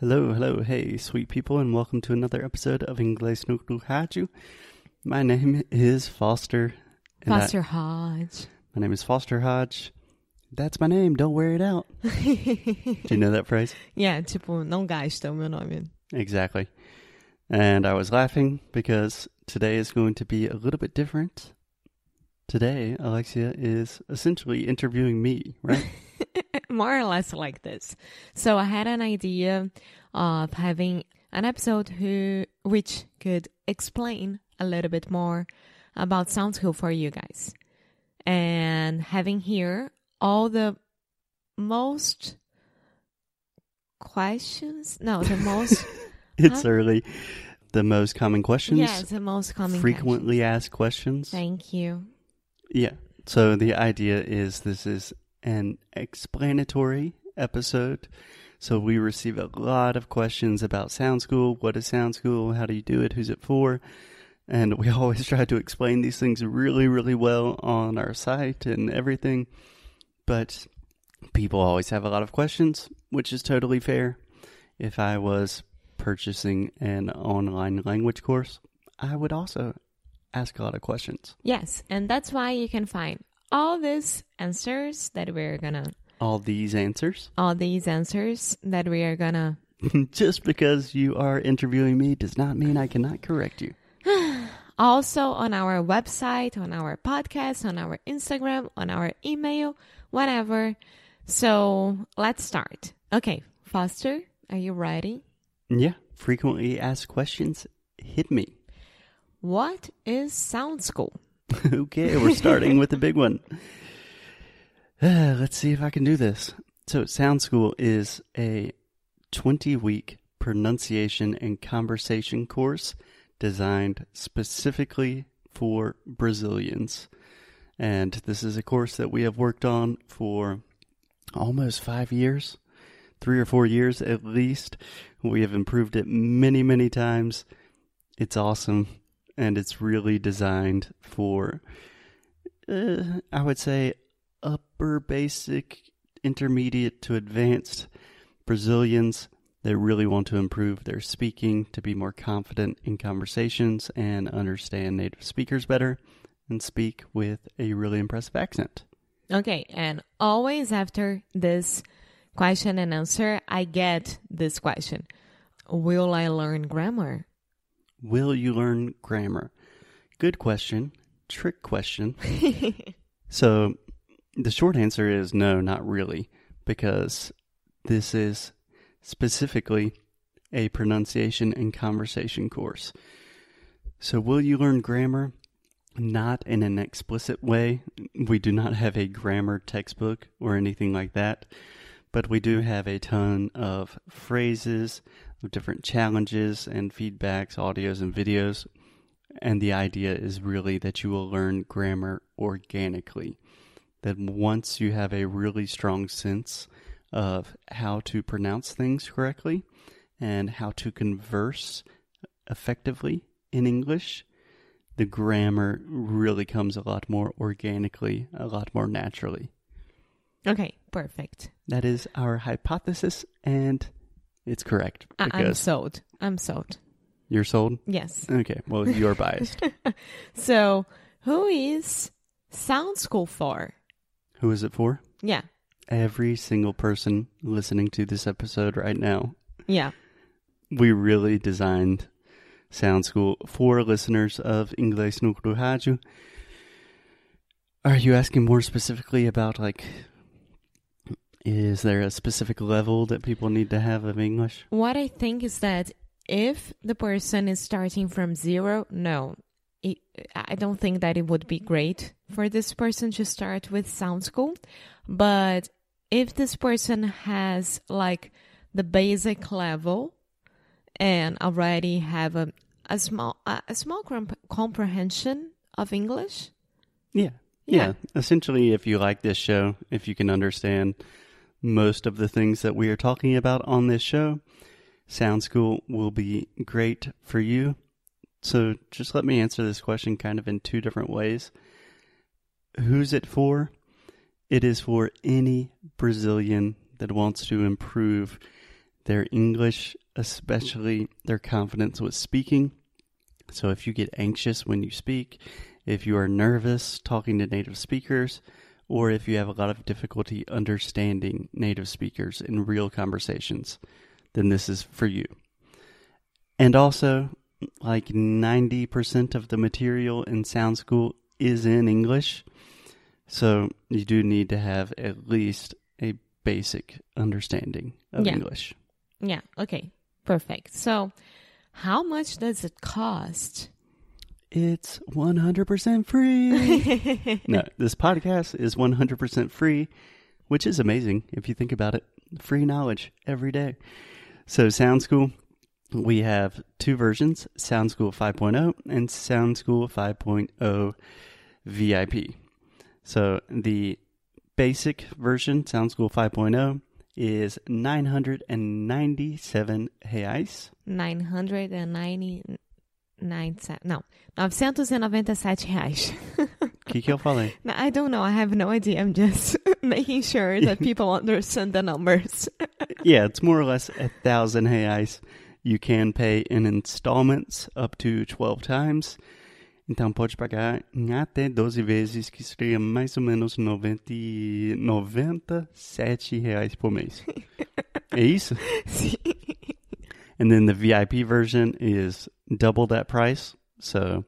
Hello, hello, hey, sweet people, and welcome to another episode of Inglês no Rádio. My name is Foster. and I- Foster Hodge. my name is Foster Hodge. That's my name. Don't wear it out. Do you know that phrase? yeah, tipo, não gasta o meu nome. Exactly. And I was laughing because today is going to be a little bit different. Today, Alexia is essentially interviewing me, right? More or less like this. So I had an idea of having an episode who which could explain a little bit more about Sound School for you guys. And having here all the most questions no the most it's Huh? early. The most common questions, yeah the most common frequently questions. asked questions. thank you Yeah. So the idea is this is an explanatory episode. So we receive a lot of questions about Sound School. What is Sound School? How do you do it? Who's it for? And we always try to explain these things really, really well on our site and everything. But people always have a lot of questions, which is totally fair. If I was purchasing an online language course, I would also ask a lot of questions. yes and that's why you can find all these answers that we're gonna All these answers. all these answers that we are gonna Just because you are interviewing me does not mean I cannot correct you. also on our website, on our podcast, on our Instagram, on our email, whatever. So let's start. Okay, Foster, are you ready? Yeah, frequently asked questions hit me. What is Sound School? okay, we're starting with the big one. Uh, let's see if I can do this. So, Sound School is a 20 week pronunciation and conversation course designed specifically for Brazilians. And this is a course that we have worked on for almost five years, three or four years at least. We have improved it many, many times. It's awesome, and it's really designed for, uh, I would say, upper basic, intermediate to advanced Brazilians that really want to improve their speaking, to be more confident in conversations, and understand native speakers better, and speak with a really impressive accent. Okay, and always after this question and answer, I get this question Will I learn grammar? Will you learn grammar? Good question. Trick question. so, the short answer is no, not really, because this is specifically a pronunciation and conversation course. So, will you learn grammar? Not in an explicit way. We do not have a grammar textbook or anything like that, but we do have a ton of phrases, of different challenges and feedbacks, audios and videos. And the idea is really that you will learn grammar organically. That once you have a really strong sense of how to pronounce things correctly and how to converse effectively in English, the grammar really comes a lot more organically, a lot more naturally. Okay, perfect. That is our hypothesis, and it's correct I- I'm because sold. I'm sold. you're sold. Yes. Okay, well, you're biased. So, who is Sound School for? Who is it for? Yeah. Every single person listening to this episode right now. Yeah. We really designed Sound School for listeners of Inglês no. Are you asking more specifically about, like, is there a specific level that people need to have of English? What I think is that if the person is starting from zero, no, it, I don't think that it would be great for this person to start with Sound School. But if this person has like the basic level and already have a, a small a, a small comp- comprehension of English, Yeah. yeah. Essentially, if you like this show, if you can understand most of the things that we are talking about on this show, Sound School will be great for you. So just let me answer this question kind of in two different ways. Who's it for? It is for any Brazilian that wants to improve their English, especially their confidence with speaking. So if you get anxious when you speak, if you are nervous talking to native speakers, or if you have a lot of difficulty understanding native speakers in real conversations, then this is for you. And also, like 90% of the material in Sound School is in English. So you do need to have at least a basic understanding of Yeah. English. Yeah, okay. Perfect. So, how much does it cost? It's 100% free. no, this podcast is 100% free, which is amazing if you think about it. Free knowledge every day. So, Sound School, we have two versions Sound School 5.0 and Sound School 5.0 VIP. So, the basic version, Sound School 5.0, is 997 reais. 990 997 reais. O que, que eu falei? I don't know. I have no idea. I'm just making sure that people understand the numbers. yeah, it's more or less a thousand reais. You can pay in installments up to 12 times. Então pode pagar em até 12 vezes, que seria mais ou menos 90, 97 reais por mês. é isso? Sim. And then the VIP version is double that price. So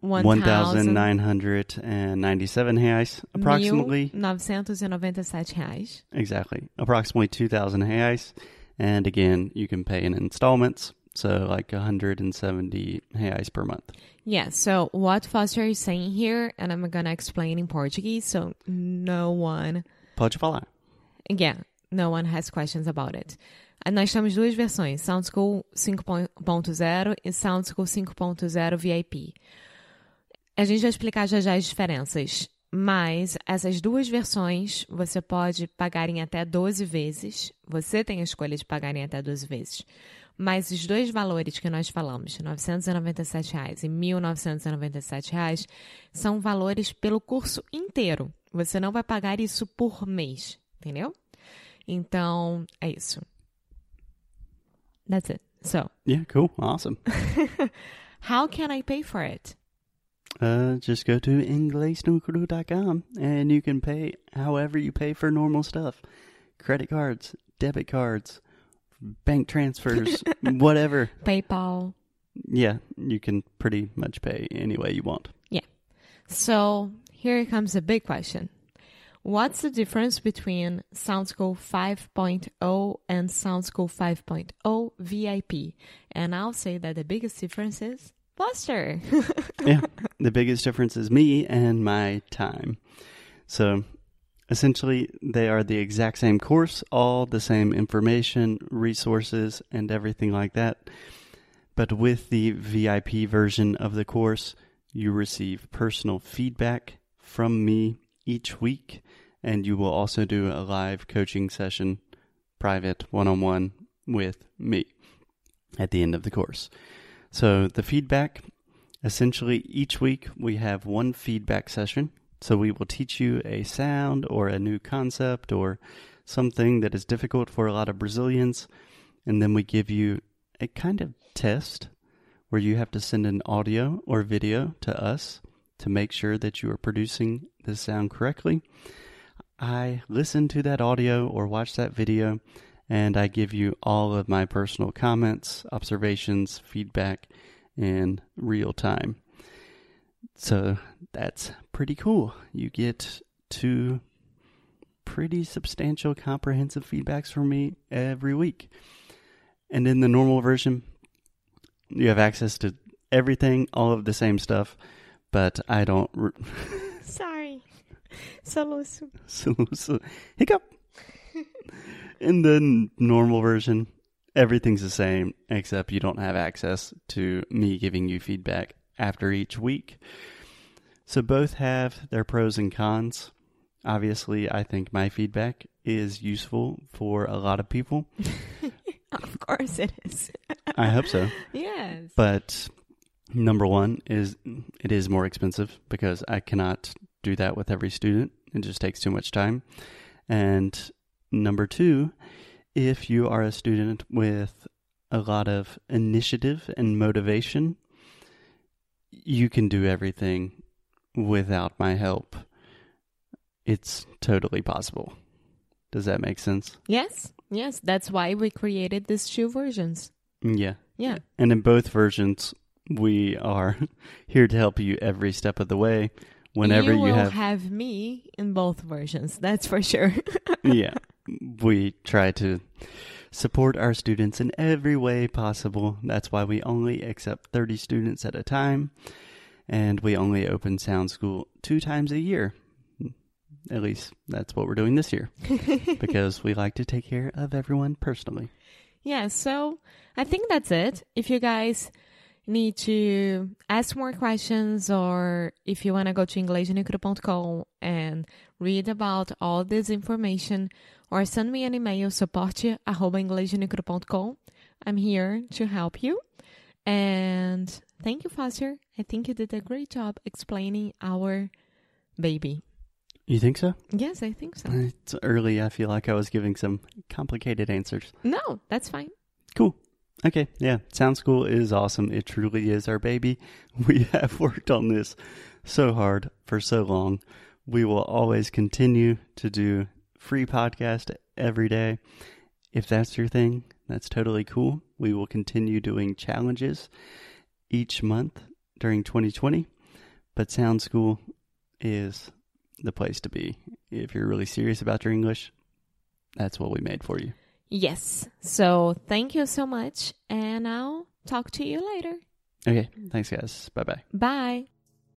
1,997 reais, approximately. 997 reais. Exactly. Approximately 2,000 reais. And again, you can pay in installments. So like 170 reais per month. Yeah, so what Foster is saying here, and I'm gonna explain in Portuguese, so no one, Pode falar. again, no one has questions about it. Ah, Nós temos duas versões, Sound School 5.0 e Sound School 5.0 VIP. A gente vai explicar já já as diferenças, mas essas duas versões você pode pagar em até 12 vezes. Você tem a escolha de pagar em até 12 vezes. Mas os dois valores que nós falamos, 997 reais e 1.997 reais, são valores pelo curso inteiro. Você não vai pagar isso por mês, entendeu? Então, é isso. That's it. So, Yeah, cool. Awesome. how can I pay for it? Uh, just go to inglesnucru.com and you can pay however you pay for normal stuff. Credit cards, debit cards, bank transfers, whatever. PayPal. Yeah, you can pretty much pay any way you want. Yeah. So, here comes a big question. What's the difference between Sound School 5.0 and Sound School 5.0 VIP? And I'll say that the biggest difference is Foster. yeah, the biggest difference is me and my time. So essentially, they are the exact same course, all the same information, resources, and everything like that. But with the VIP version of the course, you receive personal feedback from me each week, and you will also do a live coaching session, private one on one with me at the end of the course. So the feedback essentially each week we have one feedback session. So we will teach you a sound or a new concept or something that is difficult for a lot of Brazilians. And then we give you a kind of test where you have to send an audio or video to us to make sure that you are producing the sound correctly. I listen to that audio or watch that video and I give you all of my personal comments, observations, feedback in real time. So that's pretty cool. You get two pretty substantial comprehensive feedbacks from me every week. And in the normal version, you have access to everything, all of the same stuff, but I don't. Re- Sorry. Soluço. so, so hiccup. In the normal version, everything's the same except you don't have access to me giving you feedback after each week. So both have their pros and cons. Obviously, I think my feedback is useful for a lot of people. Of course it is. I hope so. yes. But number one is it is more expensive because I cannot do that with every student. It just takes too much time. And number two if you are a student with a lot of initiative and motivation, you can do everything without my help. It's totally possible. Does that make sense? Yes, yes. That's why we created these two versions. Yeah. Yeah. And in both versions, we are here to help you every step of the way. Whenever you you, will have, me in both versions. That's for sure. yeah, we try to support our students in every way possible. That's why we only accept 30 students at a time, and we only open Sound School two times a year. At least that's what we're doing this year because we like to take care of everyone personally. Yeah, so I think that's it. If you guys need to ask more questions or if you want to go to inglesnecru.com and read about all this information or send me an email support inglesnecru.com. I'm here to help you. And thank you, Foster. I think you did a great job explaining our baby. You think so? Yes, I think so. It's early. I feel like I was giving some complicated answers. No, that's fine. Cool. Okay, yeah, Sound School is awesome. It truly is our baby. We have worked on this so hard for so long. We will always continue to do free podcast every day. If that's your thing, that's totally cool. We will continue doing challenges each month during 2020. But Sound School is the place to be. If you're really serious about your English, that's what we made for you. Yes. So thank you so much, and I'll talk to you later. Okay. Thanks, guys. Bye bye. Bye.